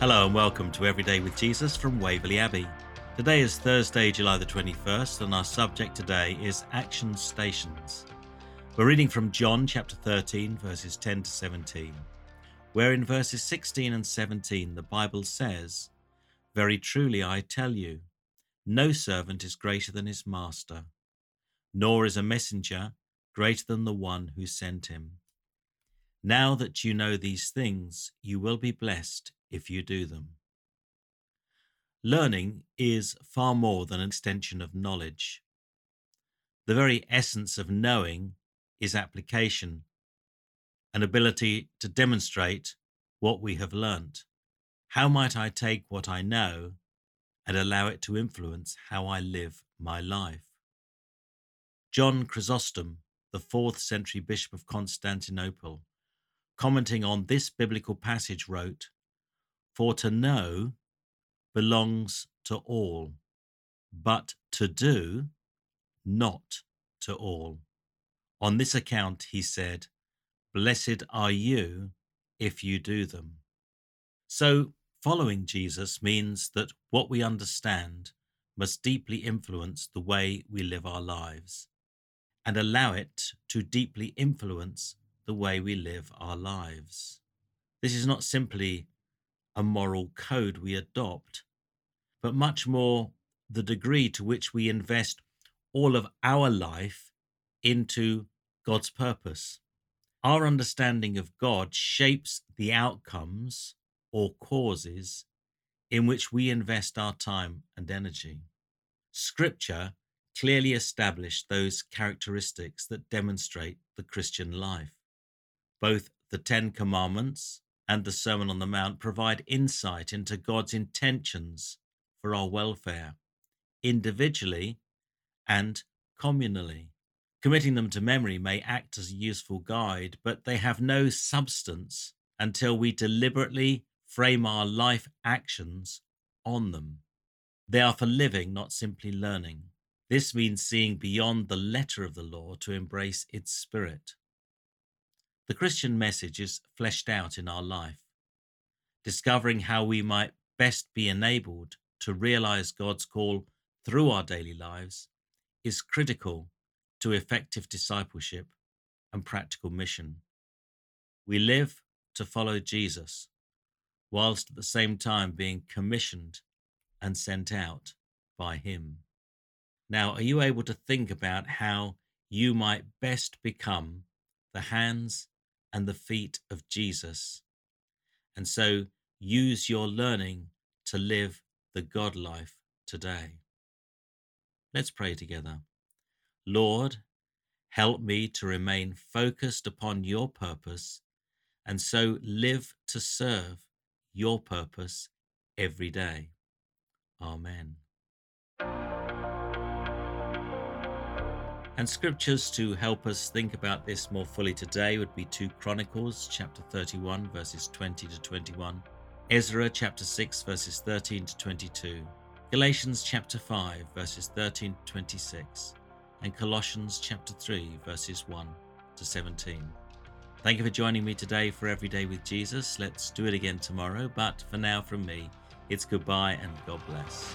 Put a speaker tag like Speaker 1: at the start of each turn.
Speaker 1: Hello and welcome to Everyday with Jesus from Waverley Abbey. Today is Thursday, July the 21st, and our subject today is Action Stations. We're reading from John chapter 13, verses 10 to 17, where in verses 16 and 17 the Bible says, Very truly I tell you, no servant is greater than his master, nor is a messenger greater than the one who sent him. Now that you know these things, you will be blessed if you do them. Learning is far more than an extension of knowledge. The very essence of knowing is application, an ability to demonstrate what we have learnt. How might I take what I know and allow it to influence how I live my life? John Chrysostom, the fourth century Bishop of Constantinople, commenting on this biblical passage, wrote for to know belongs to all, but to do not to all. On this account, he said, Blessed are you if you do them. So, following Jesus means that what we understand must deeply influence the way we live our lives and allow it to deeply influence the way we live our lives. This is not simply a moral code we adopt, but much more the degree to which we invest all of our life into God's purpose. Our understanding of God shapes the outcomes or causes in which we invest our time and energy. Scripture clearly established those characteristics that demonstrate the Christian life. Both the Ten Commandments and the Sermon on the Mount provide insight into God's intentions for our welfare, individually and communally. Committing them to memory may act as a useful guide, but they have no substance until we deliberately frame our life actions on them. They are for living, not simply learning. This means seeing beyond the letter of the law to embrace its spirit. The Christian message is fleshed out in our life. Discovering how we might best be enabled to realize God's call through our daily lives is critical to effective discipleship and practical mission. We live to follow Jesus, whilst at the same time being commissioned and sent out by Him. Now, are you able to think about how you might best become the hands and the feet of Jesus. And so use your learning to live the God life today. Let's pray together. Lord, help me to remain focused upon your purpose and so live to serve your purpose every day. Amen. And scriptures to help us think about this more fully today would be 2 Chronicles chapter 31 verses 20 to 21, Ezra chapter 6 verses 13 to 22, Galatians chapter 5 verses 13 to 26, and Colossians chapter 3 verses 1 to 17. Thank you for joining me today for Everyday with Jesus. Let's do it again tomorrow, but for now from me, it's goodbye and God bless.